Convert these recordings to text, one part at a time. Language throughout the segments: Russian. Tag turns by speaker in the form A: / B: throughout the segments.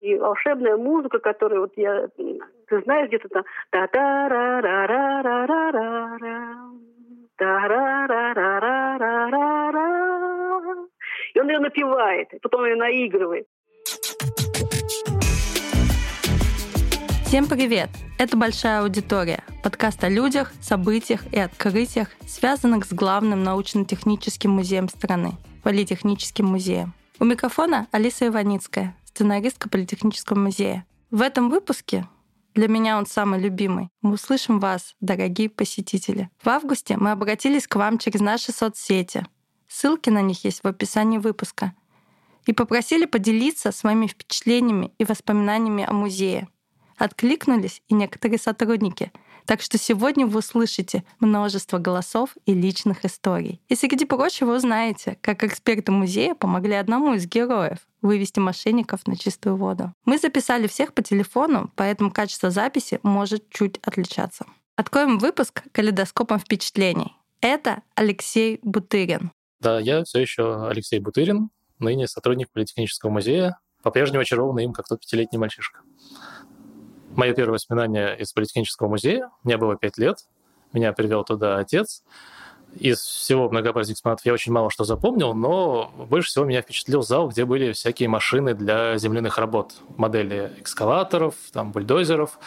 A: И волшебная музыка, которую вот я, ты знаешь, где-то там та та ра ра ра ра ра ра ра та ра ра ра ра ра ра ра И он ее напевает, потом ее наигрывает.
B: Всем привет! Это «Большая аудитория» — подкаст о людях, событиях и открытиях, связанных с главным научно-техническим музеем страны — Политехническим музеем. У микрофона Алиса Иваницкая, сценаристка Политехнического музея. В этом выпуске для меня он самый любимый. Мы услышим вас, дорогие посетители. В августе мы обратились к вам через наши соцсети. Ссылки на них есть в описании выпуска. И попросили поделиться своими впечатлениями и воспоминаниями о музее. Откликнулись и некоторые сотрудники — так что сегодня вы услышите множество голосов и личных историй. И среди прочего узнаете, как эксперты музея помогли одному из героев вывести мошенников на чистую воду. Мы записали всех по телефону, поэтому качество записи может чуть отличаться. Откроем выпуск калейдоскопом впечатлений. Это Алексей Бутырин.
C: Да, я все еще Алексей Бутырин, ныне сотрудник Политехнического музея, по-прежнему очарованный им, как тот пятилетний мальчишка. Мое первое воспоминание из Политехнического музея. Мне было пять лет. Меня привел туда отец из всего многообразия экспонатов я очень мало что запомнил, но больше всего меня впечатлил зал, где были всякие машины для земляных работ, модели экскаваторов, там, бульдозеров.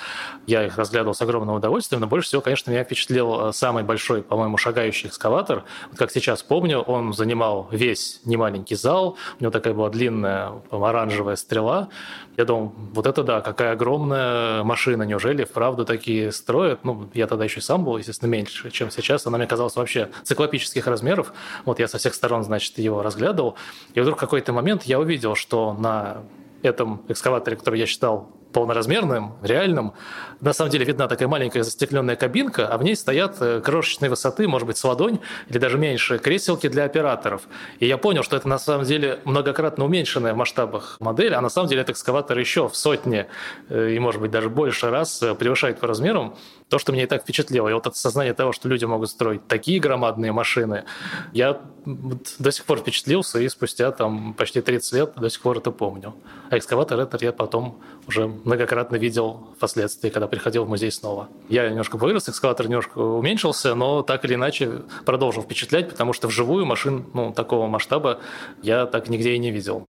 C: Я их разглядывал с огромным удовольствием, но больше всего, конечно, меня впечатлил э, самый большой, по-моему, шагающий экскаватор. Вот как сейчас помню, он занимал весь немаленький зал, у него такая была длинная оранжевая стрела. Я думал, вот это да, какая огромная машина, неужели вправду такие строят? Ну, я тогда еще и сам был, естественно, меньше, чем сейчас. Она мне казалась вообще циклопических размеров. Вот я со всех сторон, значит, его разглядывал. И вдруг в какой-то момент я увидел, что на этом экскаваторе, который я считал полноразмерным, реальным. На самом деле видна такая маленькая застекленная кабинка, а в ней стоят э, крошечной высоты, может быть, с ладонь или даже меньше, креселки для операторов. И я понял, что это на самом деле многократно уменьшенная в масштабах модель, а на самом деле этот экскаватор еще в сотни э, и, может быть, даже больше раз э, превышает по размерам то, что меня и так впечатлило. И вот это сознание того, что люди могут строить такие громадные машины, я до сих пор впечатлился, и спустя там почти 30 лет до сих пор это помню. А экскаватор этот я потом уже многократно видел впоследствии, когда приходил в музей снова. Я немножко вырос, экскаватор немножко уменьшился, но так или иначе продолжил впечатлять, потому что вживую машин ну, такого масштаба я так нигде и не видел.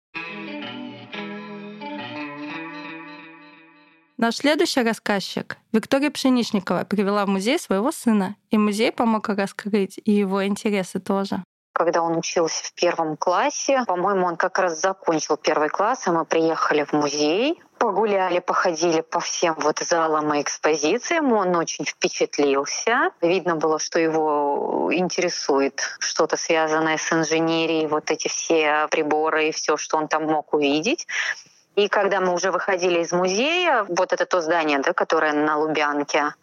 B: Наш следующий рассказчик, Виктория Пшеничникова, привела в музей своего сына, и музей помог раскрыть и его интересы тоже
D: когда он учился в первом классе. По-моему, он как раз закончил первый класс, и мы приехали в музей, погуляли, походили по всем вот залам и экспозициям. Он очень впечатлился. Видно было, что его интересует что-то связанное с инженерией, вот эти все приборы и все, что он там мог увидеть. И когда мы уже выходили из музея, вот это то здание, да, которое на Лубянке,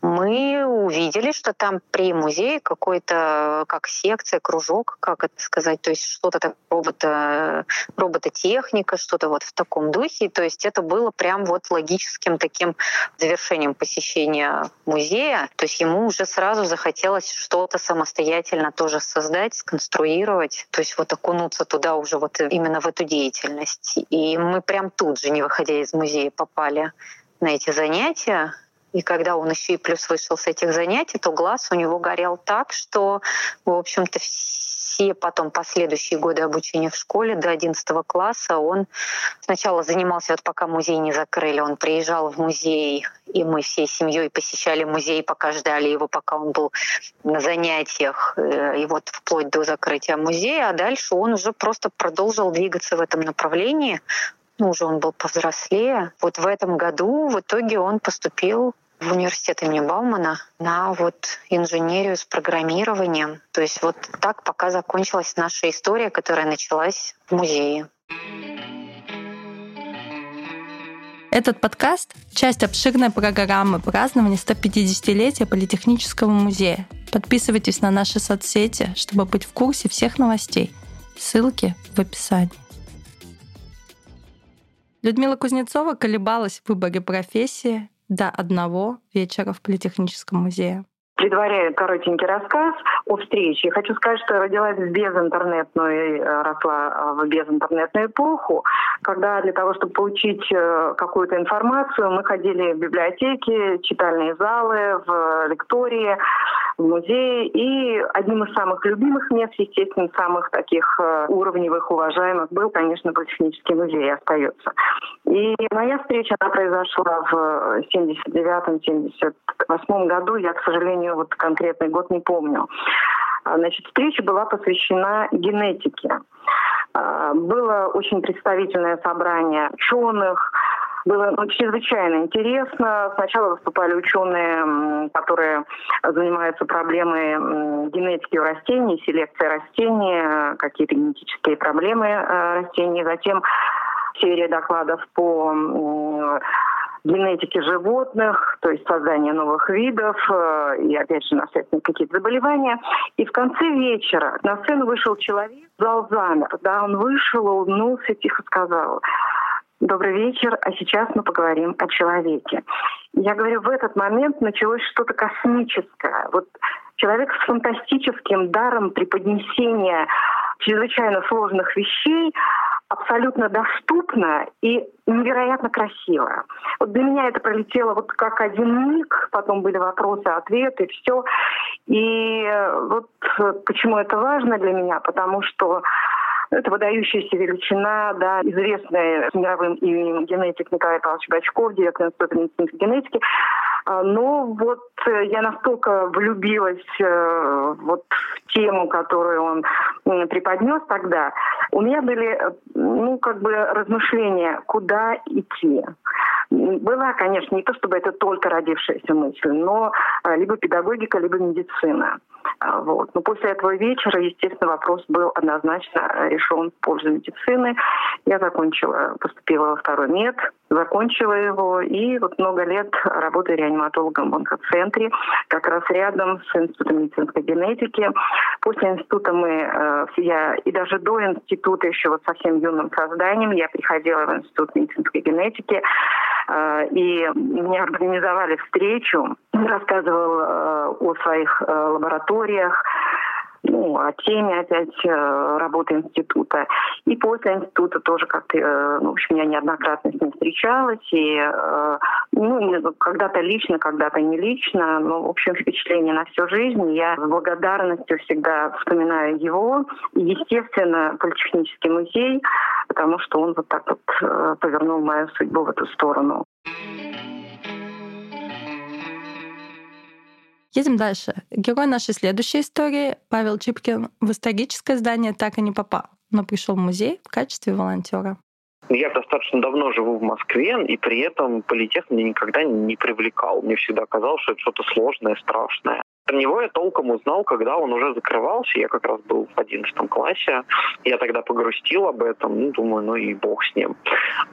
D: мы увидели, что там при музее какой-то, как секция, кружок, как это сказать, то есть что-то так, робота, робототехника, что-то вот в таком духе. То есть это было прям вот логическим таким завершением посещения музея. То есть ему уже сразу захотелось что-то самостоятельно тоже создать, сконструировать, то есть вот окунуться туда уже вот именно в эту деятельность. И мы прям тут же, не выходя из музея, попали на эти занятия. И когда он еще и плюс вышел с этих занятий, то глаз у него горел так, что, в общем-то, все потом последующие годы обучения в школе до 11 класса он сначала занимался, вот пока музей не закрыли, он приезжал в музей, и мы всей семьей посещали музей, пока ждали его, пока он был на занятиях, э, и вот вплоть до закрытия музея, а дальше он уже просто продолжил двигаться в этом направлении ну, уже он был повзрослее. Вот в этом году в итоге он поступил в университет имени Баумана на вот инженерию с программированием. То есть вот так пока закончилась наша история, которая началась в музее.
B: Этот подкаст — часть обширной программы празднования 150-летия Политехнического музея. Подписывайтесь на наши соцсети, чтобы быть в курсе всех новостей. Ссылки в описании. Людмила Кузнецова колебалась в выборе профессии до одного вечера в Политехническом музее.
E: Предваряю коротенький рассказ о встрече. Хочу сказать, что я родилась в безинтернетную, э, росла в безинтернетную эпоху, когда для того, чтобы получить э, какую-то информацию, мы ходили в библиотеки, читальные залы, в лектории, в музее. И одним из самых любимых мест, естественно, самых таких э, уровневых, уважаемых, был, конечно, Политехнический музей и остается. И моя встреча, она произошла в 79-78 году. Я, к сожалению, вот конкретный год не помню. А, значит, встреча была посвящена генетике. А, было очень представительное собрание ученых, было чрезвычайно интересно. Сначала выступали ученые, которые занимаются проблемой генетики у растений, селекции растений, какие-то генетические проблемы э, растений. Затем серия докладов по генетики животных, то есть создание новых видов э, и, опять же, наследственные какие-то заболевания. И в конце вечера на сцену вышел человек, зал замер, да, он вышел, улыбнулся, тихо сказал, Добрый вечер, а сейчас мы поговорим о человеке. Я говорю, в этот момент началось что-то космическое. Вот человек с фантастическим даром преподнесения чрезвычайно сложных вещей абсолютно доступно и невероятно красиво. Вот для меня это пролетело вот как один миг, потом были вопросы, ответы, все. И вот почему это важно для меня, потому что это выдающаяся величина, да, известный с мировым именем генетик Николай Павлович Бачков, директор Института медицинской генетики. А, но вот э, я настолько влюбилась э, вот в тему, которую он преподнес тогда, у меня были, э, ну, как бы размышления, куда идти. Была, конечно, не то чтобы это только родившаяся мысль, но либо педагогика, либо медицина. А, вот. Но после этого вечера, естественно, вопрос был однозначно решен в пользу медицины. Я закончила, поступила во второй мед, закончила его, и вот много лет работаю реаниматологом в онкоцентре, как раз рядом с Институтом медицинской генетики. После института мы, э, я и даже до института, еще вот совсем юным созданием, я приходила в Институт медицинской генетики, э, и мне организовали встречу, рассказывал э, о своих лабораториях, ну, о теме опять э, работы института. И после института тоже как-то, э, ну, в общем, я неоднократно с ним встречалась, и, э, ну, когда-то лично, когда-то не лично, но, в общем, впечатление на всю жизнь. Я с благодарностью всегда вспоминаю его, и, естественно, Политехнический музей, потому что он вот так вот повернул мою судьбу в эту сторону.
B: Едем дальше. Герой нашей следующей истории, Павел Чипкин, в историческое здание так и не попал, но пришел в музей в качестве волонтера.
F: Я достаточно давно живу в Москве, и при этом политех меня никогда не привлекал. Мне всегда казалось, что это что-то сложное, страшное. Про него я толком узнал, когда он уже закрывался. Я как раз был в одиннадцатом классе. Я тогда погрустил об этом. Ну, думаю, ну и бог с ним.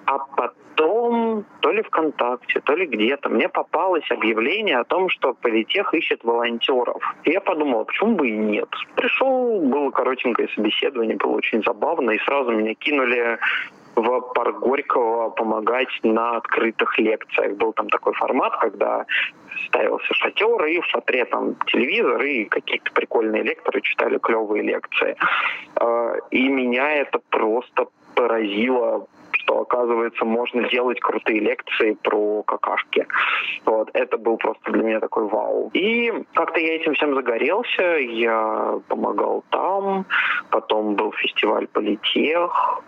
F: А потом, то ли ВКонтакте, то ли где-то, мне попалось объявление о том, что Политех ищет волонтеров. И я подумал, а почему бы и нет. Пришел, было коротенькое собеседование, было очень забавно, и сразу меня кинули в парк Горького помогать на открытых лекциях. Был там такой формат, когда ставился шатер, и в шатре там телевизор, и какие-то прикольные лекторы читали клевые лекции. А, и меня это просто поразило что, оказывается, можно делать крутые лекции про какашки. Вот, это был просто для меня такой вау. И как-то я этим всем загорелся, я помогал там, потом был фестиваль Политех,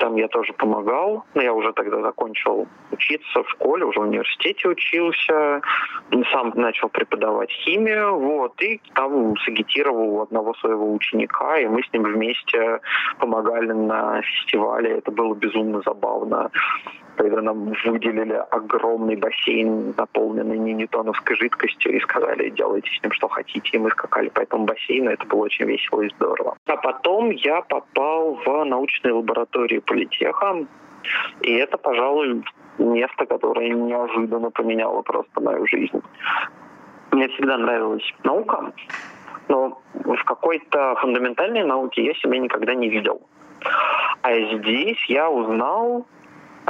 F: там я тоже помогал, но я уже тогда закончил учиться в школе, уже в университете учился, сам начал преподавать химию, вот, и там сагитировал одного своего ученика, и мы с ним вместе помогали на фестивале, это было безумно забавно когда нам выделили огромный бассейн, наполненный ньютоновской жидкостью, и сказали, делайте с ним что хотите. И мы скакали по этому бассейну, это было очень весело и здорово. А потом я попал в научные лаборатории политеха, и это, пожалуй, место, которое неожиданно поменяло просто мою жизнь. Мне всегда нравилась наука, но в какой-то фундаментальной науке я себя никогда не видел. А здесь я узнал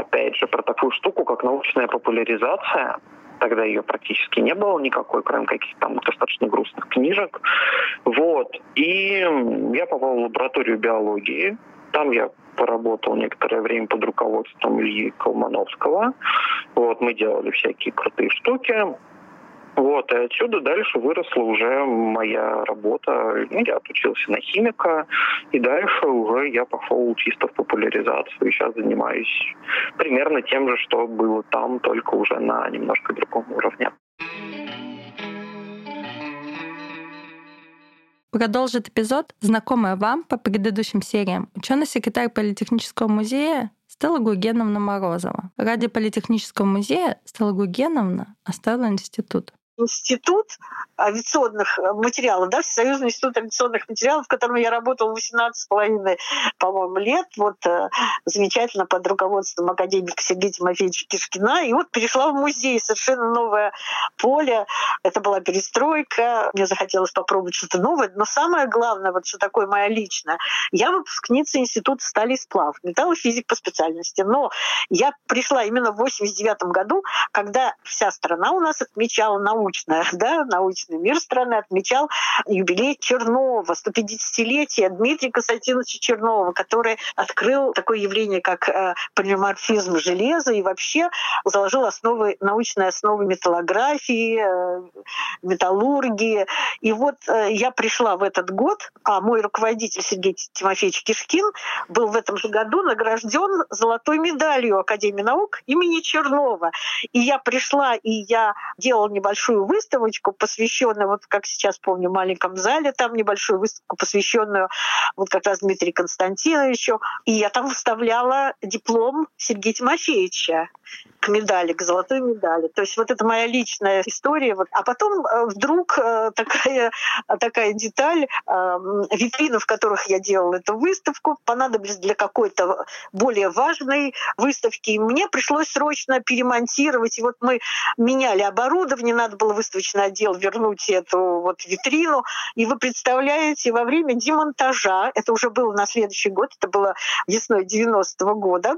F: опять же, про такую штуку, как научная популяризация. Тогда ее практически не было никакой, кроме каких-то там достаточно грустных книжек. Вот. И я попал в лабораторию биологии. Там я поработал некоторое время под руководством Ильи Колмановского. Вот, мы делали всякие крутые штуки. Вот, и отсюда дальше выросла уже моя работа. Ну, я отучился на химика, и дальше уже я пошел чисто в популяризацию. И сейчас занимаюсь примерно тем же, что было там, только уже на немножко другом уровне.
B: Продолжит эпизод, знакомая вам по предыдущим сериям, ученый-секретарь Политехнического музея Стелла Гургеновна Морозова. Ради Политехнического музея Стелла Гургеновна оставила институт
G: институт авиационных материалов, да, Всесоюзный институт авиационных материалов, в котором я работала 18 с половиной, по-моему, лет, вот э, замечательно под руководством академика Сергея Тимофеевича Кишкина, и вот перешла в музей, совершенно новое поле, это была перестройка, мне захотелось попробовать что-то новое, но самое главное, вот что такое моя личная, я выпускница института стали и сплав, металлофизик по специальности, но я пришла именно в 89 году, когда вся страна у нас отмечала науку научная, да, научный мир страны отмечал юбилей Чернова, 150-летие Дмитрия Константиновича Чернова, который открыл такое явление, как э, полиморфизм железа и вообще заложил основы, научные основы металлографии, э, металлургии. И вот э, я пришла в этот год, а мой руководитель Сергей Тимофеевич Кишкин был в этом же году награжден золотой медалью Академии наук имени Чернова. И я пришла, и я делала небольшую небольшую выставочку, посвященную, вот как сейчас помню, в маленьком зале, там небольшую выставку, посвященную вот как раз Дмитрию Константиновичу. И я там выставляла диплом Сергея Тимофеевича к медали, к золотой медали. То есть вот это моя личная история. Вот. А потом э, вдруг э, такая, такая деталь, эм, витрины, в которых я делала эту выставку, понадобились для какой-то более важной выставки. И мне пришлось срочно перемонтировать. И вот мы меняли оборудование, надо было выставочный отдел вернуть эту вот витрину. И вы представляете, во время демонтажа, это уже было на следующий год, это было весной 90-го года,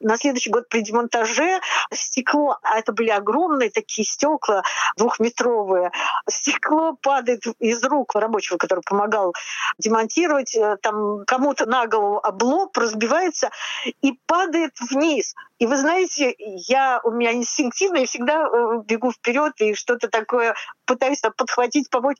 G: на следующий год при демонтаже стекло, а это были огромные такие стекла двухметровые, стекло падает из рук рабочего, который помогал демонтировать, э, там кому-то на голову облоб разбивается и падает вниз. И вы знаете, я у меня инстинктивно, я всегда э, бегу вперед и что-то такое пытаюсь подхватить, помочь.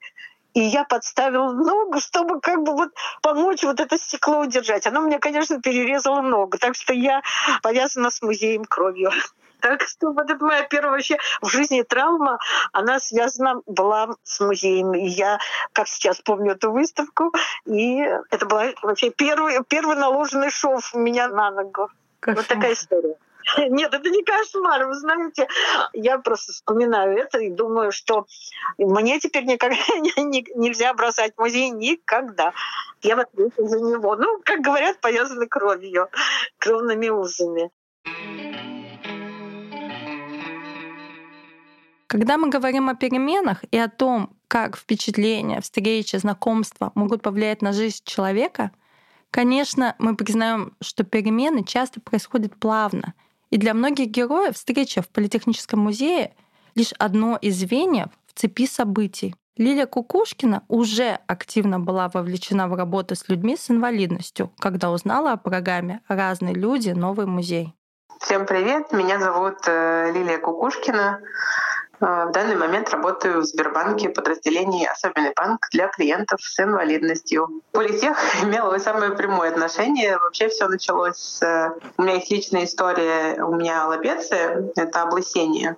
G: И я подставила ногу, чтобы как бы вот помочь вот это стекло удержать. Оно мне, конечно, перерезало ногу. Так что я повязана с музеем кровью. Так что вот это моя первая вообще в жизни травма, она связана была с музеем. И я, как сейчас помню эту выставку, и это была вообще первый, первый наложенный шов у меня на ногу. Кошмар. Вот такая история. Нет, это не кошмар. Вы знаете, я просто вспоминаю это и думаю, что мне теперь никогда нельзя бросать музей никогда. Я в ответе за него. Ну, как говорят, повязаны кровью, кровными узами.
B: Когда мы говорим о переменах и о том, как впечатления, встречи, знакомства могут повлиять на жизнь человека, конечно, мы признаем, что перемены часто происходят плавно — и для многих героев встреча в Политехническом музее — лишь одно из звеньев в цепи событий. Лилия Кукушкина уже активно была вовлечена в работу с людьми с инвалидностью, когда узнала о программе «Разные люди. Новый музей».
H: Всем привет, меня зовут э, Лилия Кукушкина. А, в данный момент работаю в Сбербанке подразделении «Особенный банк» для клиентов с инвалидностью. Политех имел самое прямое отношение. Вообще все началось с... У меня есть личная история. У меня лапеция — это облысение.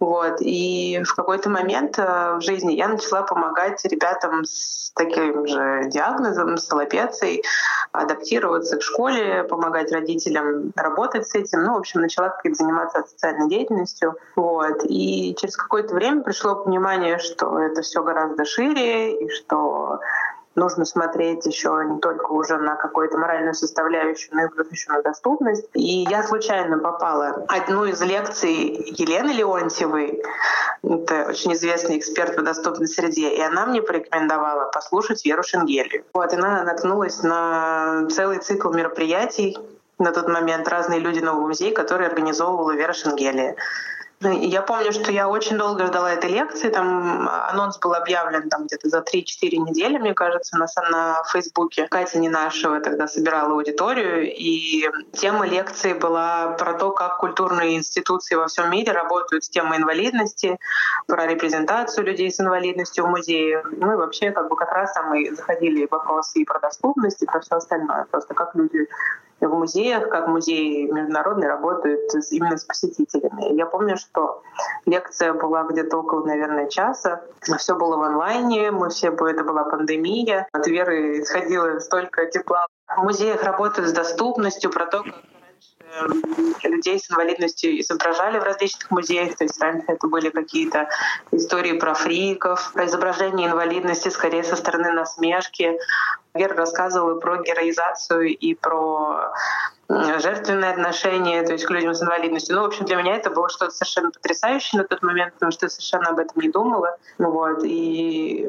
H: Вот. И в какой-то момент э, в жизни я начала помогать ребятам с таким же диагнозом, с лапецией, адаптироваться к школе, помогать родителям работать с этим. Ну, в общем, начала как заниматься социальной деятельностью. Вот. И через какое-то время пришло понимание, что это все гораздо шире, и что нужно смотреть еще не только уже на какую-то моральную составляющую, но и плюс еще на доступность. И я случайно попала одну из лекций Елены Леонтьевой, это очень известный эксперт по доступной среде, и она мне порекомендовала послушать Веру Шенгелию. Вот, она наткнулась на целый цикл мероприятий на тот момент «Разные люди нового музея», который организовывала Вера Шенгелия. Я помню, что я очень долго ждала этой лекции. Там анонс был объявлен там где-то за 3-4 недели, мне кажется, на, на Фейсбуке. Катя Ненашева тогда собирала аудиторию, и тема лекции была про то, как культурные институции во всем мире работают с темой инвалидности, про репрезентацию людей с инвалидностью в музее. Ну и вообще как бы как раз там мы заходили вопросы и про доступность, и про все остальное. Просто как люди в музеях, как музеи международные работают именно с посетителями. Я помню, что лекция была где-то около, наверное, часа. Все было в онлайне, мы все, это была пандемия. От Веры исходило столько тепла. В музеях работают с доступностью, про то, как людей с инвалидностью изображали в различных музеях. То есть раньше это были какие-то истории про фриков, про изображение инвалидности скорее со стороны насмешки. Вера рассказывала про героизацию и про жертвенное отношение, то есть к людям с инвалидностью. Ну, в общем, для меня это было что-то совершенно потрясающее на тот момент, потому что я совершенно об этом не думала. Вот. И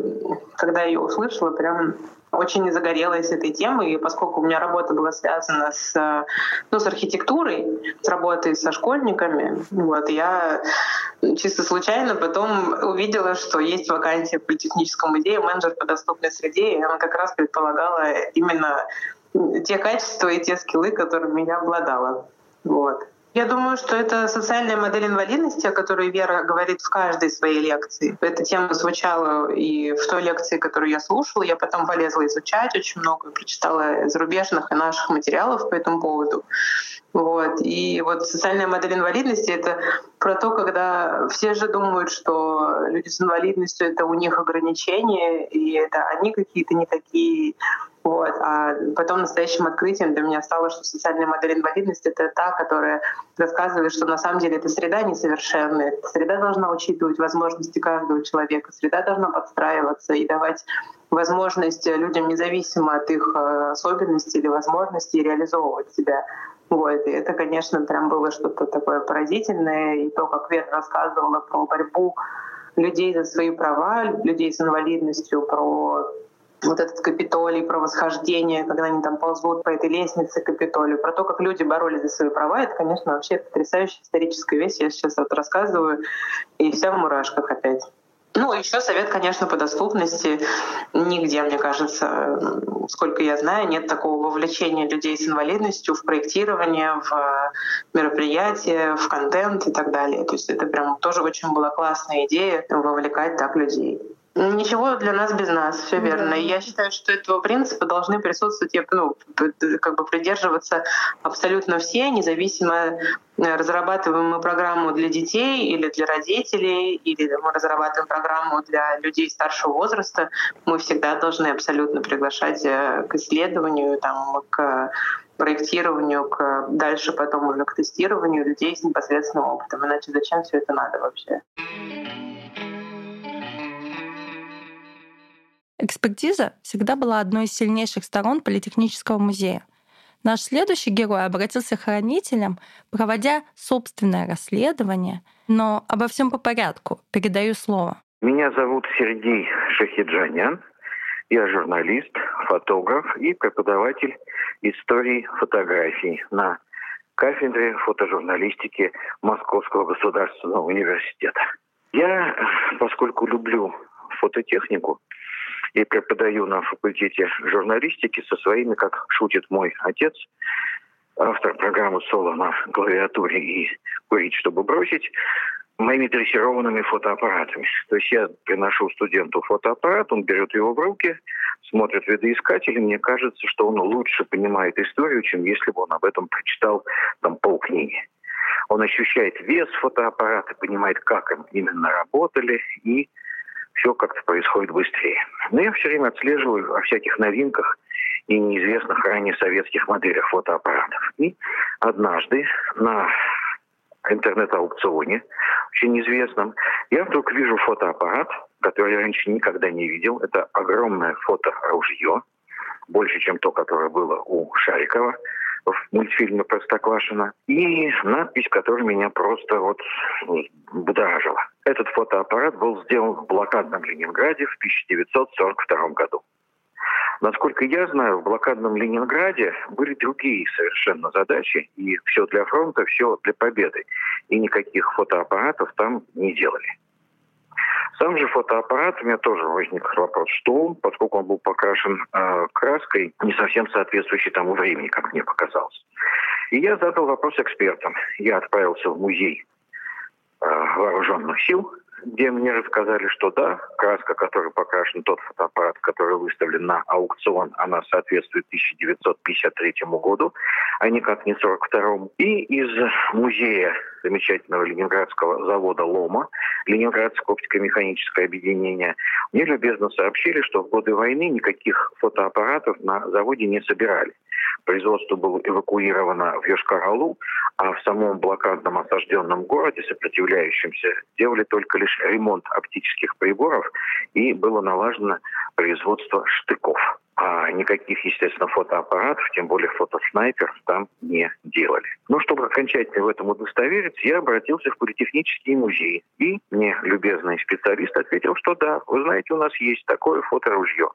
H: когда я ее услышала, прям очень загорелась этой темой, и поскольку у меня работа была связана с, ну, с архитектурой, с работой со школьниками, вот, я чисто случайно потом увидела, что есть вакансия в Политехническом музее менеджер по доступной среде, и она как раз предполагала именно те качества и те скиллы, которыми я обладала. Вот. Я думаю, что это социальная модель инвалидности, о которой Вера говорит в каждой своей лекции. Эта тема звучала и в той лекции, которую я слушала. Я потом полезла изучать очень много, прочитала зарубежных и наших материалов по этому поводу. Вот. И вот социальная модель инвалидности — это про то, когда все же думают, что люди с инвалидностью — это у них ограничения, и это они какие-то не такие, вот. А потом настоящим открытием для меня стало, что социальная модель инвалидности — это та, которая рассказывает, что на самом деле эта среда несовершенная. Среда должна учитывать возможности каждого человека. Среда должна подстраиваться и давать возможность людям независимо от их э, особенностей или возможностей реализовывать себя. Вот. И это, конечно, прям было что-то такое поразительное. И то, как Вера рассказывала про борьбу людей за свои права, людей с инвалидностью, про вот этот Капитолий, про восхождение, когда они там ползут по этой лестнице Капитолию, про то, как люди боролись за свои права, это, конечно, вообще потрясающая историческая вещь. Я сейчас вот рассказываю, и вся в мурашках опять. Ну, еще совет, конечно, по доступности. Нигде, мне кажется, сколько я знаю, нет такого вовлечения людей с инвалидностью в проектирование, в мероприятия, в контент и так далее. То есть это прям тоже очень была классная идея вовлекать так людей. Ничего для нас без нас, все верно. И я считаю, что этого принципа должны присутствовать, ну, как бы придерживаться абсолютно все, независимо э, разрабатываем мы программу для детей или для родителей, или мы разрабатываем программу для людей старшего возраста, мы всегда должны абсолютно приглашать э, к исследованию, там, к проектированию, к дальше потом уже к тестированию людей с непосредственным опытом. Иначе зачем все это надо вообще?
B: Экспертиза всегда была одной из сильнейших сторон Политехнического музея. Наш следующий герой обратился к хранителям, проводя собственное расследование, но обо всем по порядку. Передаю слово.
I: Меня зовут Сергей Шахиджанян. Я журналист, фотограф и преподаватель истории фотографий на кафедре фотожурналистики Московского государственного университета. Я, поскольку люблю фототехнику, и преподаю на факультете журналистики со своими, как шутит мой отец, автор программы «Соло» на клавиатуре и «Курить, чтобы бросить», моими дрессированными фотоаппаратами. То есть я приношу студенту фотоаппарат, он берет его в руки, смотрит видоискатель, и мне кажется, что он лучше понимает историю, чем если бы он об этом прочитал там полкниги. Он ощущает вес фотоаппарата, понимает, как им именно работали, и все как-то происходит быстрее. Но я все время отслеживаю о всяких новинках и неизвестных ранее советских моделях фотоаппаратов. И однажды на интернет-аукционе, очень известном, я вдруг вижу фотоаппарат, который я раньше никогда не видел. Это огромное фоторужье, больше, чем то, которое было у Шарикова в мультфильме «Простоквашино». И надпись, которая меня просто вот будоражила. Этот фотоаппарат был сделан в блокадном Ленинграде в 1942 году. Насколько я знаю, в блокадном Ленинграде были другие совершенно задачи, и все для фронта, все для победы. И никаких фотоаппаратов там не делали. Сам же фотоаппарат, у меня тоже возник вопрос, что он, поскольку он был покрашен э, краской, не совсем соответствующей тому времени, как мне показалось. И я задал вопрос экспертам. Я отправился в музей э, вооруженных сил где мне рассказали, что да, краска, которой покрашен тот фотоаппарат, который выставлен на аукцион, она соответствует 1953 году, а никак не 42 И из музея замечательного ленинградского завода «Лома», Ленинградское оптико-механическое объединение, мне любезно сообщили, что в годы войны никаких фотоаппаратов на заводе не собирали. Производство было эвакуировано в Йошкар-Алу, а в самом блокадном осажденном городе, сопротивляющемся, делали только лишь ремонт оптических приборов и было налажено производство штыков. А никаких, естественно, фотоаппаратов, тем более фотоснайперов там не делали. Но чтобы окончательно в этом удостовериться, я обратился в Политехнический музей. И мне любезный специалист ответил, что да, вы знаете, у нас есть такое фоторужье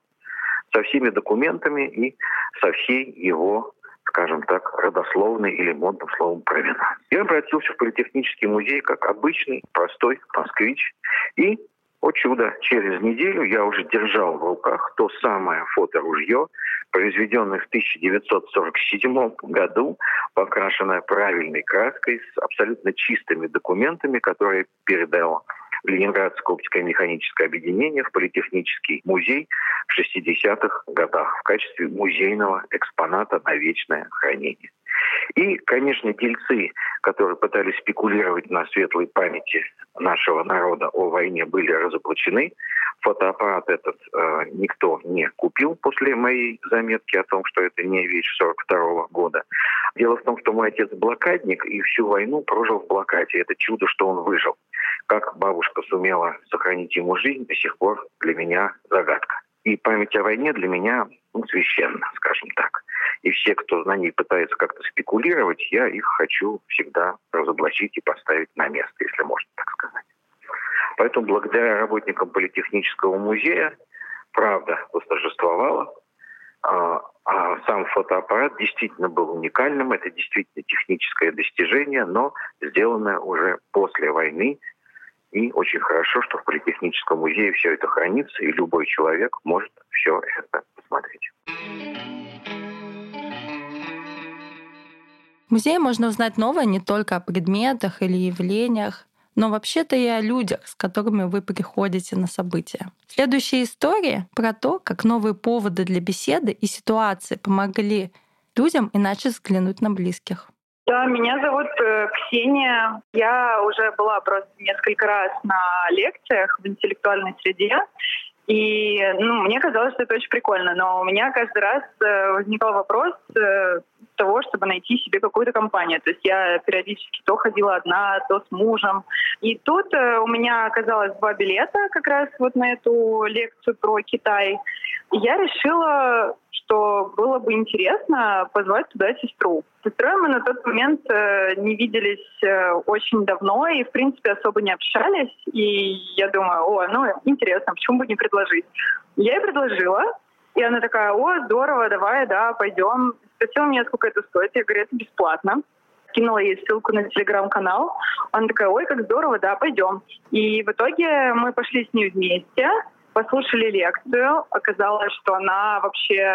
I: со всеми документами и со всей его скажем так, родословной или модным словом провина. Я обратился в Политехнический музей как обычный, простой москвич и о чудо, через неделю я уже держал в руках то самое фоторужье, произведенное в 1947 году, покрашенное правильной краской с абсолютно чистыми документами, которые передал Ленинградское оптико-механическое объединение в Политехнический музей в 60-х годах в качестве музейного экспоната на вечное хранение. И, конечно, дельцы, которые пытались спекулировать на светлой памяти нашего народа о войне, были разоблачены. Фотоаппарат этот э, никто не купил после моей заметки о том, что это не вещь 42 -го года. Дело в том, что мой отец блокадник и всю войну прожил в блокаде. Это чудо, что он выжил. Как бабушка сумела сохранить ему жизнь, до сих пор для меня загадка. И память о войне для меня ну, священна, скажем так. И все, кто на ней пытается как-то спекулировать, я их хочу всегда разоблачить и поставить на место, если можно так сказать. Поэтому благодаря работникам Политехнического музея правда восторжествовала, а, а сам фотоаппарат действительно был уникальным, это действительно техническое достижение, но сделанное уже после войны. И очень хорошо, что в Политехническом музее все это хранится, и любой человек может все это посмотреть.
B: В музее можно узнать новое не только о предметах или явлениях, но вообще-то и о людях, с которыми вы приходите на события. Следующая история про то, как новые поводы для беседы и ситуации помогли людям иначе взглянуть на близких.
J: Да, меня зовут э, Ксения. Я уже была просто несколько раз на лекциях в интеллектуальной среде. И ну, мне казалось, что это очень прикольно, но у меня каждый раз э, возникал вопрос э, того, чтобы найти себе какую-то компанию. То есть я периодически то ходила одна, то с мужем. И тут э, у меня оказалось два билета как раз вот на эту лекцию про Китай. И я решила что было бы интересно позвать туда сестру. С сестрой мы на тот момент э, не виделись э, очень давно и, в принципе, особо не общались. И я думаю, о, ну, интересно, почему бы не предложить? Я ей предложила, и она такая, о, здорово, давай, да, пойдем. Спросила меня, сколько это стоит. Я говорю, это бесплатно скинула ей ссылку на телеграм-канал. Она такая, ой, как здорово, да, пойдем. И в итоге мы пошли с ней вместе послушали лекцию. Оказалось, что она вообще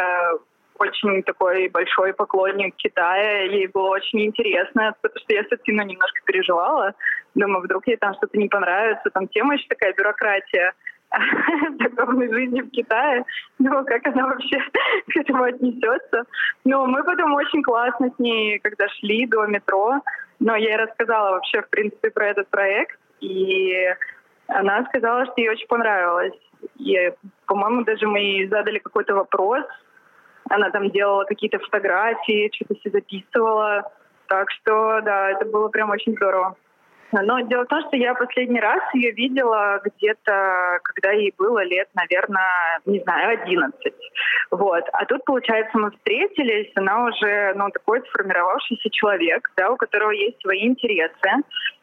J: очень такой большой поклонник Китая. Ей было очень интересно, потому что я, собственно, немножко переживала. Думаю, вдруг ей там что-то не понравится. Там тема еще такая бюрократия духовной жизни в Китае. Ну, как она вообще к этому отнесется. Но мы потом очень классно с ней, когда шли до метро, но я ей рассказала вообще, в принципе, про этот проект. И она сказала, что ей очень понравилось. И, по-моему, даже мы ей задали какой-то вопрос. Она там делала какие-то фотографии, что-то все записывала. Так что, да, это было прям очень здорово. Но дело в том, что я последний раз ее видела где-то, когда ей было лет, наверное, не знаю, 11. Вот. А тут, получается, мы встретились, она уже, ну, такой сформировавшийся человек, да, у которого есть свои интересы,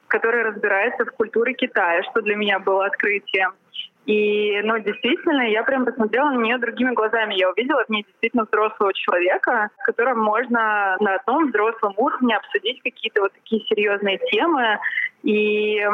J: который разбирается в культуре Китая, что для меня было открытием. И, ну, действительно, я прям посмотрела на нее другими глазами. Я увидела в ней действительно взрослого человека, с которым можно на одном взрослом уровне обсудить какие-то вот такие серьезные темы. И,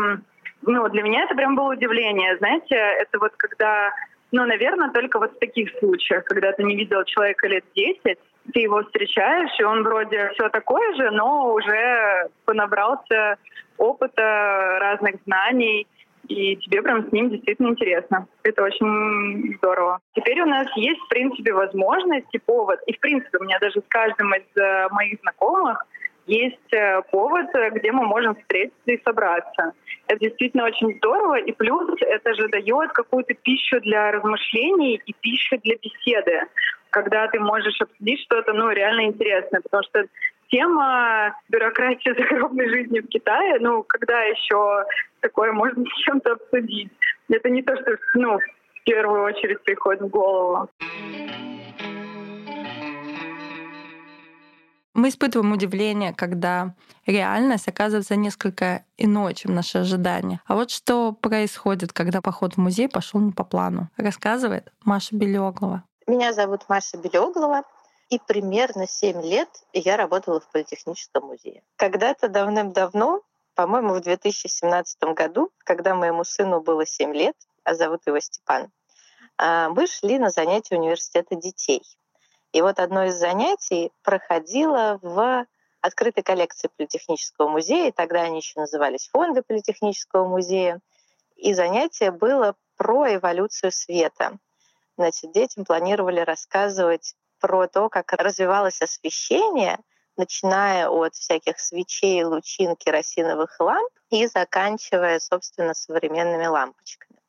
J: ну, для меня это прям было удивление. Знаете, это вот когда ну, наверное, только вот в таких случаях, когда ты не видел человека лет 10, ты его встречаешь, и он вроде все такое же, но уже понабрался опыта, разных знаний, и тебе прям с ним действительно интересно. Это очень здорово. Теперь у нас есть, в принципе, возможность и повод. И, в принципе, у меня даже с каждым из э, моих знакомых есть э, повод, где мы можем встретиться и собраться. Это действительно очень здорово, и плюс это же дает какую-то пищу для размышлений и пищу для беседы, когда ты можешь обсудить что-то ну, реально интересное, потому что тема бюрократии загробной жизни в Китае, ну, когда еще такое можно с чем-то обсудить? Это не то, что ну, в первую очередь приходит в голову.
B: Мы испытываем удивление, когда реальность оказывается несколько иной, чем наши ожидания. А вот что происходит, когда поход в музей пошел не по плану, рассказывает Маша Белеглова.
K: Меня зовут Маша Белеглова, и примерно 7 лет я работала в Политехническом музее. Когда-то давным-давно, по-моему, в 2017 году, когда моему сыну было 7 лет, а зовут его Степан, а, мы шли на занятия университета детей. И вот одно из занятий проходило в открытой коллекции Политехнического музея, тогда они еще назывались фонды Политехнического музея. И занятие было про эволюцию света. Значит, детям планировали рассказывать про то, как развивалось освещение, начиная от всяких свечей, лучин, керосиновых ламп и заканчивая, собственно, современными лампочками.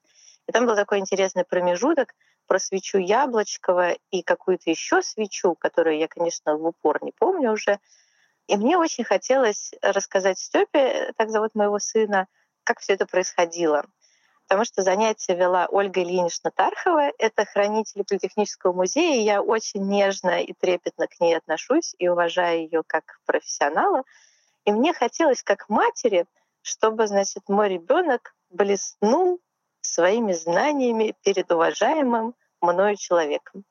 K: И там был такой интересный промежуток, про свечу Яблочкова и какую-то еще свечу, которую я, конечно, в упор не помню уже. И мне очень хотелось рассказать Степе, так зовут моего сына, как все это происходило. Потому что занятие вела Ольга Ильинична Тархова, это хранитель Политехнического музея, и я очень нежно и трепетно к ней отношусь и уважаю ее как профессионала. И мне хотелось, как матери, чтобы, значит, мой ребенок блеснул своими знаниями перед уважаемым мною человеком.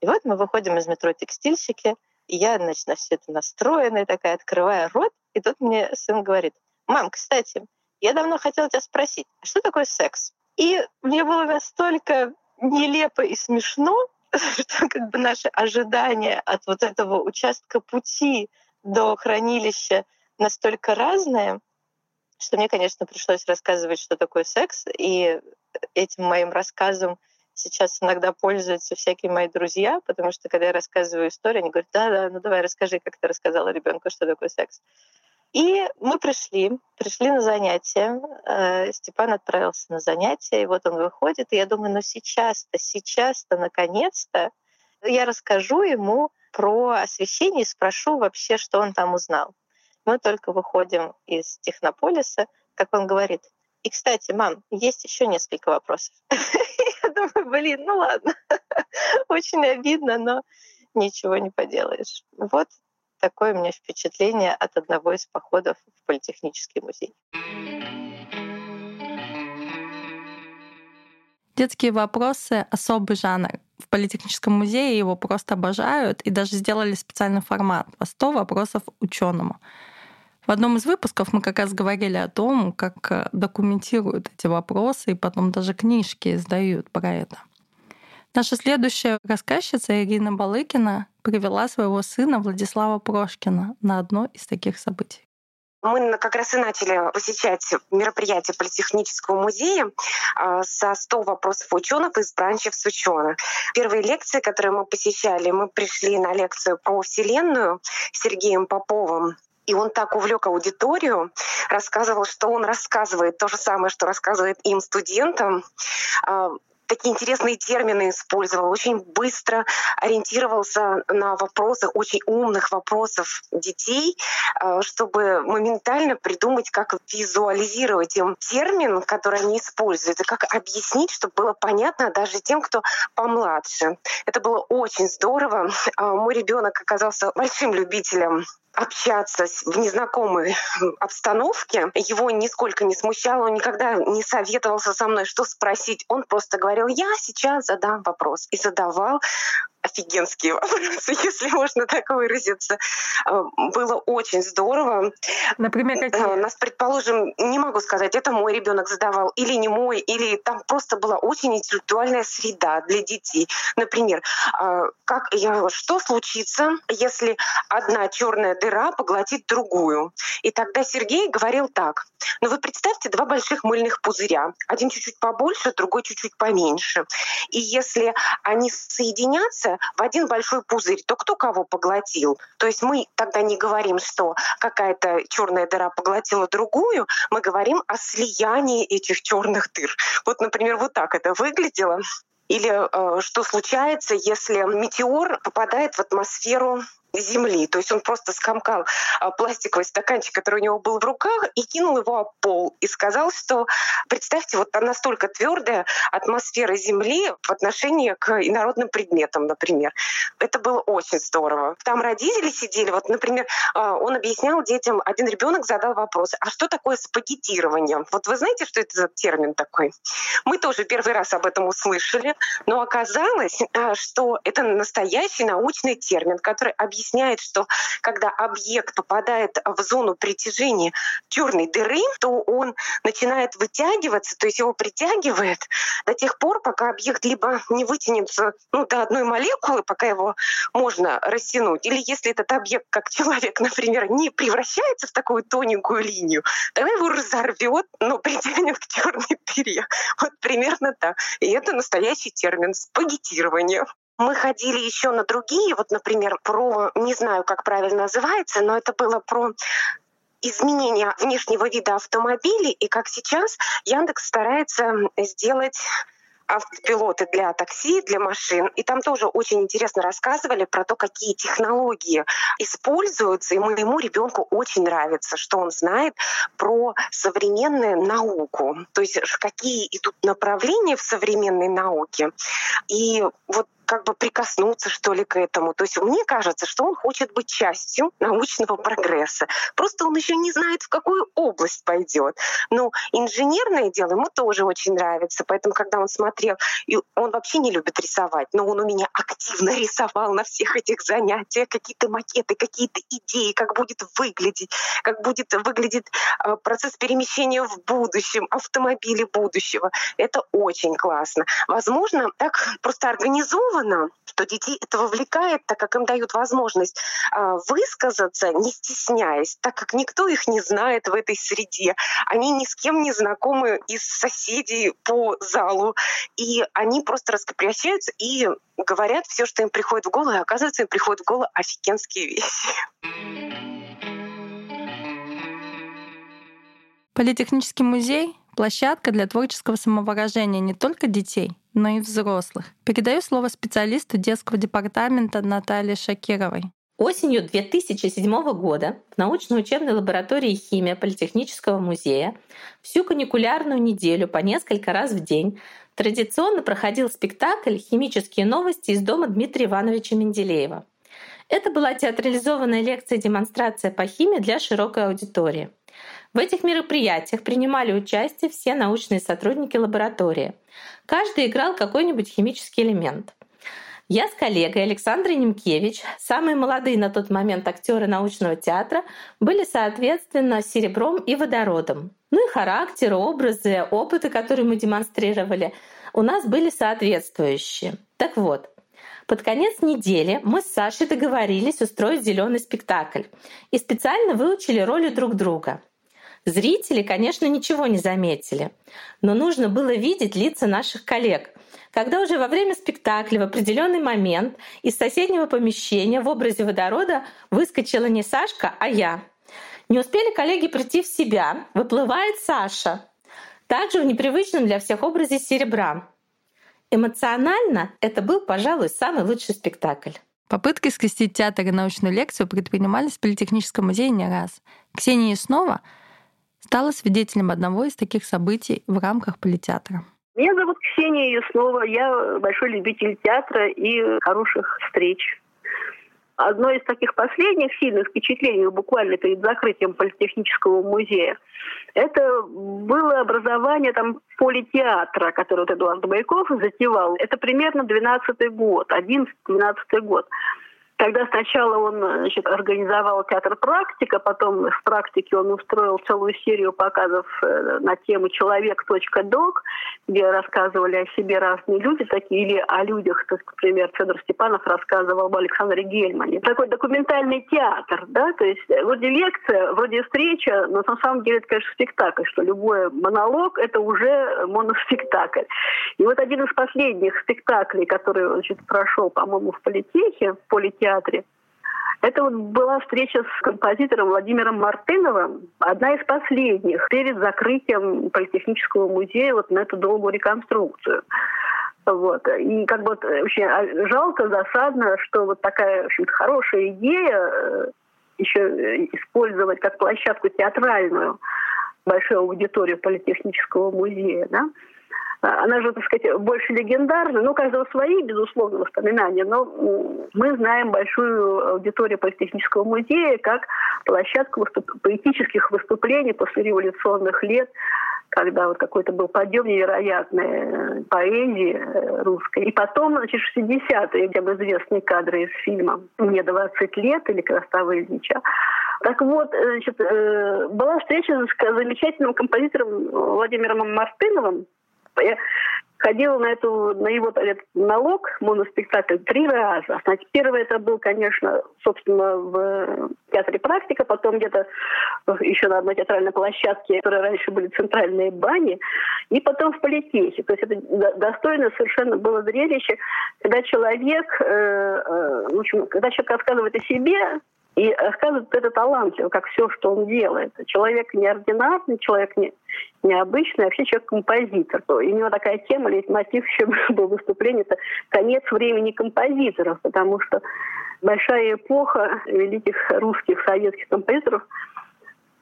K: И вот мы выходим из метро «Текстильщики», и я, значит, на все это настроенная такая, открываю рот, и тут мне сын говорит, «Мам, кстати, я давно хотела тебя спросить, что такое секс?» И мне было настолько нелепо и смешно, что как бы наши ожидания от вот этого участка пути до хранилища настолько разные, что мне, конечно, пришлось рассказывать, что такое секс, и этим моим рассказом сейчас иногда пользуются всякие мои друзья, потому что когда я рассказываю историю, они говорят, да-да, ну давай расскажи, как ты рассказала ребенку, что такое секс. И мы пришли, пришли на занятия. Э, Степан отправился на занятия, и вот он выходит, и я думаю, ну сейчас-то, сейчас-то, наконец-то я расскажу ему про освещение и спрошу вообще, что он там узнал. Мы только выходим из Технополиса, как он говорит. И, кстати, мам, есть еще несколько вопросов. Я думаю, блин, ну ладно. Очень обидно, но ничего не поделаешь. Вот такое у меня впечатление от одного из походов в Политехнический музей.
B: Детские вопросы — особый жанр. В Политехническом музее его просто обожают и даже сделали специальный формат по 100 вопросов ученому. В одном из выпусков мы как раз говорили о том, как э, документируют эти вопросы и потом даже книжки издают про это. Наша следующая рассказчица Ирина Балыкина привела своего сына Владислава Прошкина на одно из таких событий.
L: Мы как раз и начали посещать мероприятия Политехнического музея а, со 100 вопросов ученых из бранчев с ученых. Первые лекции, которые мы посещали, мы пришли на лекцию про Вселенную с Сергеем Поповым. И он так увлек аудиторию, рассказывал, что он рассказывает то же самое, что рассказывает им студентам а, такие интересные термины использовал, очень быстро ориентировался на вопросы, очень умных вопросов детей, а, чтобы моментально придумать, как визуализировать им термин, который они используют, и как объяснить, чтобы было понятно даже тем, кто помладше. Это было очень здорово. А, мой ребенок оказался большим любителем общаться в незнакомой обстановке. Его нисколько не смущало, он никогда не советовался со мной, что спросить. Он просто говорил, я сейчас задам вопрос. И задавал офигенские вопросы, если можно так выразиться. Э, было очень здорово.
B: Например, какие?
L: Э, нас, предположим, не могу сказать, это мой ребенок задавал или не мой, или там просто была очень интеллектуальная среда для детей. Например, э, как, что случится, если одна черная дыра поглотит другую? И тогда Сергей говорил так. Ну вы представьте два больших мыльных пузыря. Один чуть-чуть побольше, другой чуть-чуть поменьше. И если они соединятся, в один большой пузырь, то кто кого поглотил? То есть мы тогда не говорим, что какая-то черная дыра поглотила другую, мы говорим о слиянии этих черных дыр. Вот, например, вот так это выглядело. Или э, что случается, если метеор попадает в атмосферу земли. То есть он просто скомкал а, пластиковый стаканчик, который у него был в руках, и кинул его об пол. И сказал, что, представьте, вот настолько твердая атмосфера Земли в отношении к инородным предметам, например. Это было очень здорово. Там родители сидели, вот, например, а, он объяснял детям, один ребенок задал вопрос, а что такое спагеттирование? Вот вы знаете, что это за термин такой? Мы тоже первый раз об этом услышали, но оказалось, а, что это настоящий научный термин, который объясняет объясняет, что когда объект попадает в зону притяжения черной дыры, то он начинает вытягиваться, то есть его притягивает до тех пор, пока объект либо не вытянется ну, до одной молекулы, пока его можно растянуть, или если этот объект, как человек, например, не превращается в такую тоненькую линию, тогда его разорвет, но притянет к черной дыре. Вот примерно так. И это настоящий термин спагеттирование. Мы ходили еще на другие, вот, например, про, не знаю, как правильно называется, но это было про изменение внешнего вида автомобилей, и как сейчас Яндекс старается сделать автопилоты для такси, для машин. И там тоже очень интересно рассказывали про то, какие технологии используются. И моему ребенку очень нравится, что он знает про современную науку. То есть какие идут направления в современной науке. И вот как бы прикоснуться, что ли, к этому. То есть мне кажется, что он хочет быть частью научного прогресса. Просто он еще не знает, в какую область пойдет. Но инженерное дело ему тоже очень нравится. Поэтому, когда он смотрел, и он вообще не любит рисовать, но он у меня активно рисовал на всех этих занятиях какие-то макеты, какие-то идеи, как будет выглядеть, как будет выглядеть э, процесс перемещения в будущем, автомобили будущего. Это очень классно. Возможно, так просто организовано сделано, что детей это вовлекает, так как им дают возможность э, высказаться, не стесняясь, так как никто их не знает в этой среде. Они ни с кем не знакомы из соседей по залу. И они просто раскопрящаются и говорят все, что им приходит в голову, и оказывается, им приходит в голову офигенские вещи.
B: Политехнический музей – площадка для творческого самовыражения не только детей, но и взрослых. Передаю слово специалисту детского департамента Наталье Шакировой.
M: Осенью 2007 года в научно-учебной лаборатории химия Политехнического музея всю каникулярную неделю по несколько раз в день традиционно проходил спектакль «Химические новости» из дома Дмитрия Ивановича Менделеева. Это была театрализованная лекция-демонстрация по химии для широкой аудитории. В этих мероприятиях принимали участие все научные сотрудники лаборатории. Каждый играл какой-нибудь химический элемент. Я с коллегой Александрой Немкевич, самые молодые на тот момент актеры научного театра, были соответственно серебром и водородом. Ну и характеры, образы, опыты, которые мы демонстрировали, у нас были соответствующие. Так вот, под конец недели мы с Сашей договорились устроить зеленый спектакль и специально выучили роли друг друга. Зрители, конечно, ничего не заметили, но нужно было видеть лица наших коллег, когда уже во время спектакля в определенный момент из соседнего помещения в образе водорода выскочила не Сашка, а я. Не успели коллеги прийти в себя, выплывает Саша, также в непривычном для всех образе серебра. Эмоционально это был, пожалуй, самый лучший спектакль.
B: Попытки скрестить театр и научную лекцию предпринимались в Политехническом музее не раз. Ксения Яснова — стала свидетелем одного из таких событий в рамках политеатра.
A: Меня зовут Ксения Яснова. Я большой любитель театра и хороших встреч. одно из таких последних сильных впечатлений буквально перед закрытием Политехнического музея, это было образование там политеатра, который вот Эдуард Байков затевал. Это примерно 12-й год, 11-12 год. Тогда сначала он значит, организовал театр «Практика», потом в «Практике» он устроил целую серию показов э, на тему «Человек.док», где рассказывали о себе разные люди, такие или о людях, то есть, например, Федор Степанов рассказывал об Александре Гельмане. Такой документальный театр, да, то есть э, вроде лекция, вроде встреча, но на самом деле это, конечно, спектакль, что любой монолог — это уже моноспектакль. И вот один из последних спектаклей, который значит, прошел, по-моему, в Политехе, в Политеатре, театре. Это вот была встреча с композитором Владимиром Мартыновым, одна из последних, перед закрытием Политехнического музея вот на эту долгую реконструкцию. Вот. И как бы вот очень а, жалко, засадно, что вот такая очень хорошая идея э, еще э, использовать как площадку театральную большую аудиторию Политехнического музея, да, она же, так сказать, больше легендарна. Ну, каждого свои, безусловно, воспоминания, но мы знаем большую аудиторию Политехнического музея как площадку выступ... поэтических выступлений после революционных лет, когда вот какой-то был подъем невероятной э, поэзии э, русской. И потом, значит, 60-е, где бы известные кадры из фильма «Мне 20 лет» или «Красава Ильича». Так вот, э, значит, была встреча с замечательным композитором Владимиром Мартыновым, я ходила на эту на его этот налог моноспектакль три раза. Значит, первый это был, конечно, собственно, в театре практика, потом где-то еще на одной театральной площадке, которые раньше были центральные бани, и потом в политехе. То есть это достойно совершенно было зрелище, когда человек, э, э, в общем, когда человек рассказывает о себе, и рассказывает это талантливо, как все, что он делает. Человек неординарный, человек не, необычный, а вообще человек-композитор. И у него такая тема, лейтмотив еще был выступление, это конец времени композиторов, потому что большая эпоха великих русских советских композиторов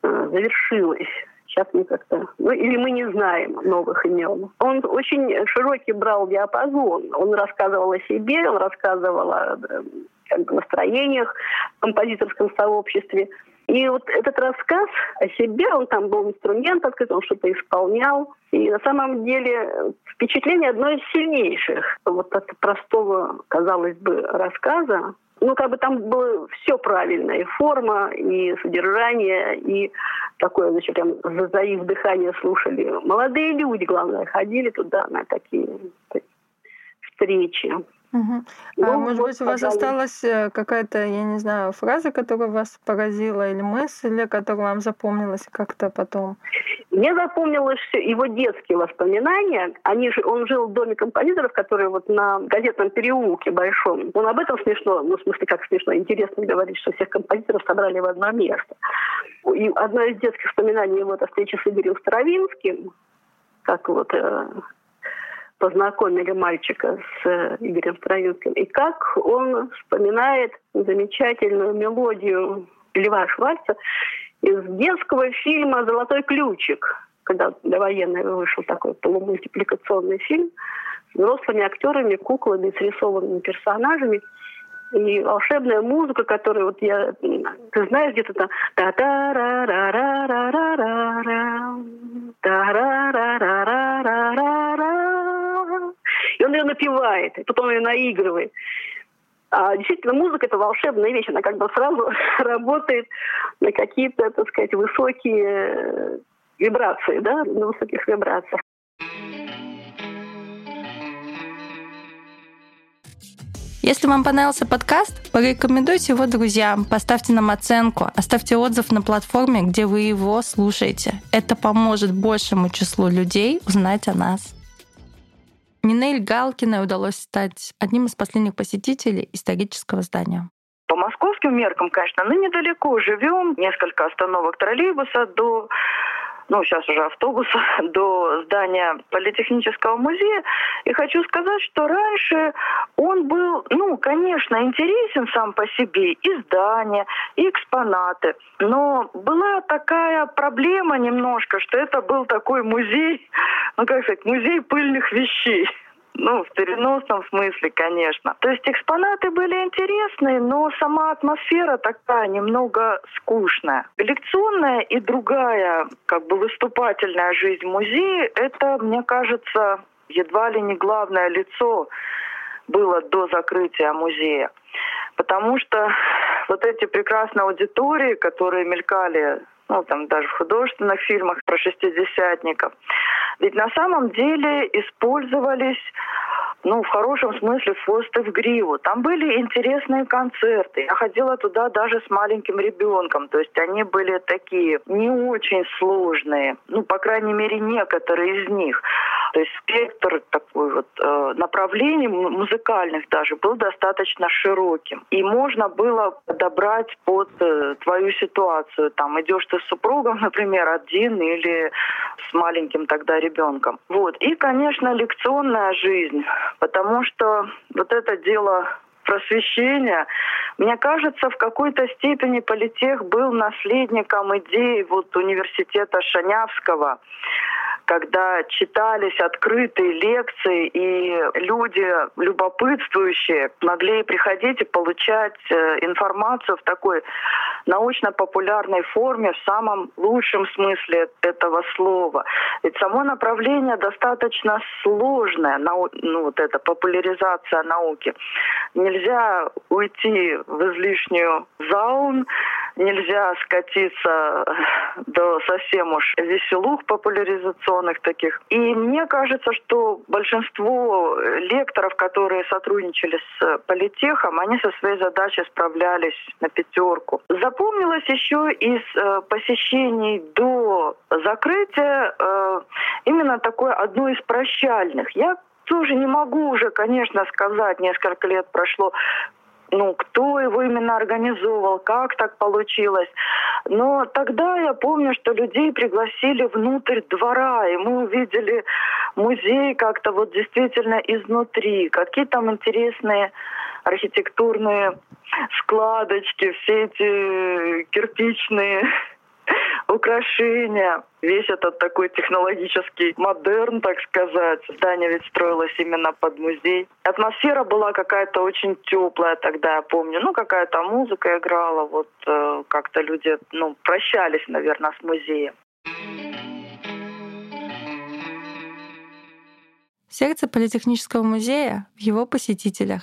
A: э, завершилась. Сейчас мы как-то... Ну, или мы не знаем новых имен. Он очень широкий брал диапазон. Он рассказывал о себе, он рассказывал о э, как бы, настроениях в композиторском сообществе. И вот этот рассказ о себе, он там был инструмент открыт, он что-то исполнял. И на самом деле впечатление одно из сильнейших вот от простого, казалось бы, рассказа. Ну, как бы там было все правильно, и форма, и содержание, и такое, значит, прям заив дыхание слушали. Молодые люди, главное, ходили туда на такие встречи.
B: Угу. Ну, а может быть, у вас осталась э, какая-то, я не знаю, фраза, которая вас поразила, или мысль, которая вам запомнилась как-то потом?
A: Мне запомнилось его детские воспоминания. Они же, он жил в доме композиторов, который вот на газетном переулке большом. Он об этом смешно, ну, в смысле, как смешно, интересно говорить, что всех композиторов собрали в одно место. И одно из детских воспоминаний его это встреча с Игорем Старовинским, как вот э, познакомили мальчика с э, Игорем Строинским, и как он вспоминает замечательную мелодию Льва Шварца из детского фильма «Золотой ключик», когда для военной вышел такой полумультипликационный фильм с взрослыми актерами, куклами, срисованными персонажами. И волшебная музыка, которую вот я, ты знаешь, где-то там та та ра ра ра ра ра ра та ра ра ра ра ра ра И он ее напевает, и потом ее наигрывает. А действительно, музыка — это волшебная вещь. Она как бы сразу работает на какие-то, так сказать, высокие вибрации, да, на высоких вибрациях.
B: Если вам понравился подкаст, порекомендуйте его друзьям, поставьте нам оценку, оставьте отзыв на платформе, где вы его слушаете. Это поможет большему числу людей узнать о нас. Нинель Галкиной удалось стать одним из последних посетителей исторического здания.
N: По московским меркам, конечно, мы недалеко живем, несколько остановок троллейбуса до ну, сейчас уже автобуса, до здания Политехнического музея. И хочу сказать, что раньше он был, ну, конечно, интересен сам по себе, и здание, и экспонаты. Но была такая проблема немножко, что это был такой музей, ну, как сказать, музей пыльных вещей. Ну, в переносном смысле, конечно. То есть экспонаты были интересные, но сама атмосфера такая немного скучная. Лекционная и другая, как бы выступательная жизнь музея, это, мне кажется, едва ли не главное лицо было до закрытия музея. Потому что вот эти прекрасные аудитории, которые мелькали ну, там даже в художественных фильмах про шестидесятников, ведь на самом деле использовались ну, в хорошем смысле, хвосты в гриву. Там были интересные концерты. Я ходила туда даже с маленьким ребенком. То есть они были такие не очень сложные. Ну, по крайней мере, некоторые из них. То есть спектр такой вот э, направлений музыкальных даже был достаточно широким. И можно было подобрать под э, твою ситуацию. Там идешь ты с супругом, например, один или с маленьким тогда ребенком. Вот. И, конечно, лекционная жизнь, потому что вот это дело просвещения, мне кажется, в какой-то степени политех был наследником идеи вот университета Шанявского когда читались открытые лекции, и люди, любопытствующие, могли приходить и получать э, информацию в такой научно-популярной форме, в самом лучшем смысле этого слова. Ведь само направление достаточно сложное, ну, вот эта популяризация науки. Нельзя уйти в излишнюю заум, нельзя скатиться до совсем уж веселух популяризационных таких. И мне кажется, что большинство лекторов, которые сотрудничали с политехом, они со своей задачей справлялись на пятерку. Запомнилось еще из э, посещений до закрытия э, именно такое одно из прощальных. Я тоже не могу уже, конечно, сказать, несколько лет прошло, ну, кто его именно организовал, как так получилось. Но тогда я помню, что людей пригласили внутрь двора, и мы увидели музей как-то вот действительно изнутри, какие там интересные архитектурные складочки, все эти кирпичные украшения, весь этот такой технологический модерн, так сказать. Здание ведь строилось именно под музей. Атмосфера была какая-то очень теплая тогда, я помню. Ну, какая-то музыка играла, вот э, как-то люди, ну, прощались, наверное, с музеем.
B: Сердце Политехнического музея в его посетителях.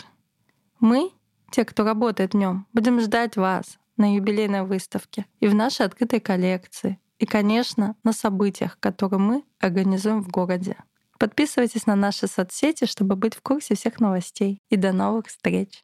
B: Мы, те, кто работает в нем, будем ждать вас, на юбилейной выставке и в нашей открытой коллекции. И, конечно, на событиях, которые мы организуем в городе. Подписывайтесь на наши соцсети, чтобы быть в курсе всех новостей. И до новых встреч!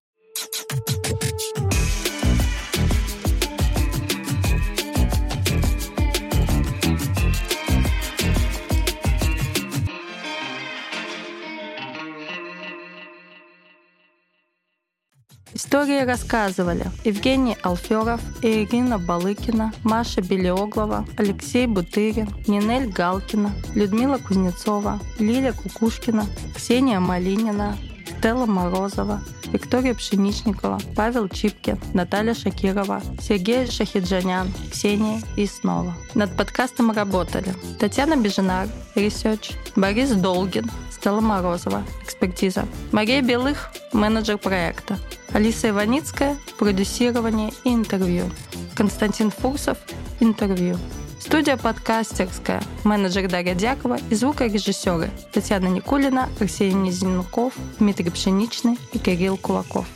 B: Истории рассказывали Евгений Алферов, Ирина Балыкина, Маша Белеоглова, Алексей Бутырин, Нинель Галкина, Людмила Кузнецова, Лилия Кукушкина, Ксения Малинина, Стелла Морозова, Виктория Пшеничникова, Павел Чипкин, Наталья Шакирова, Сергей Шахиджанян, Ксения и снова. Над подкастом работали Татьяна Бежинар, Research, Борис Долгин, Стелла Морозова, экспертиза, Мария Белых, менеджер проекта, Алиса Иваницкая, продюсирование и интервью, Константин Фурсов, интервью. Студия подкастерская, менеджер Дарья Дякова и звукорежиссеры Татьяна Никулина, Арсений Низинуков, Дмитрий Пшеничный и Кирилл Кулаков.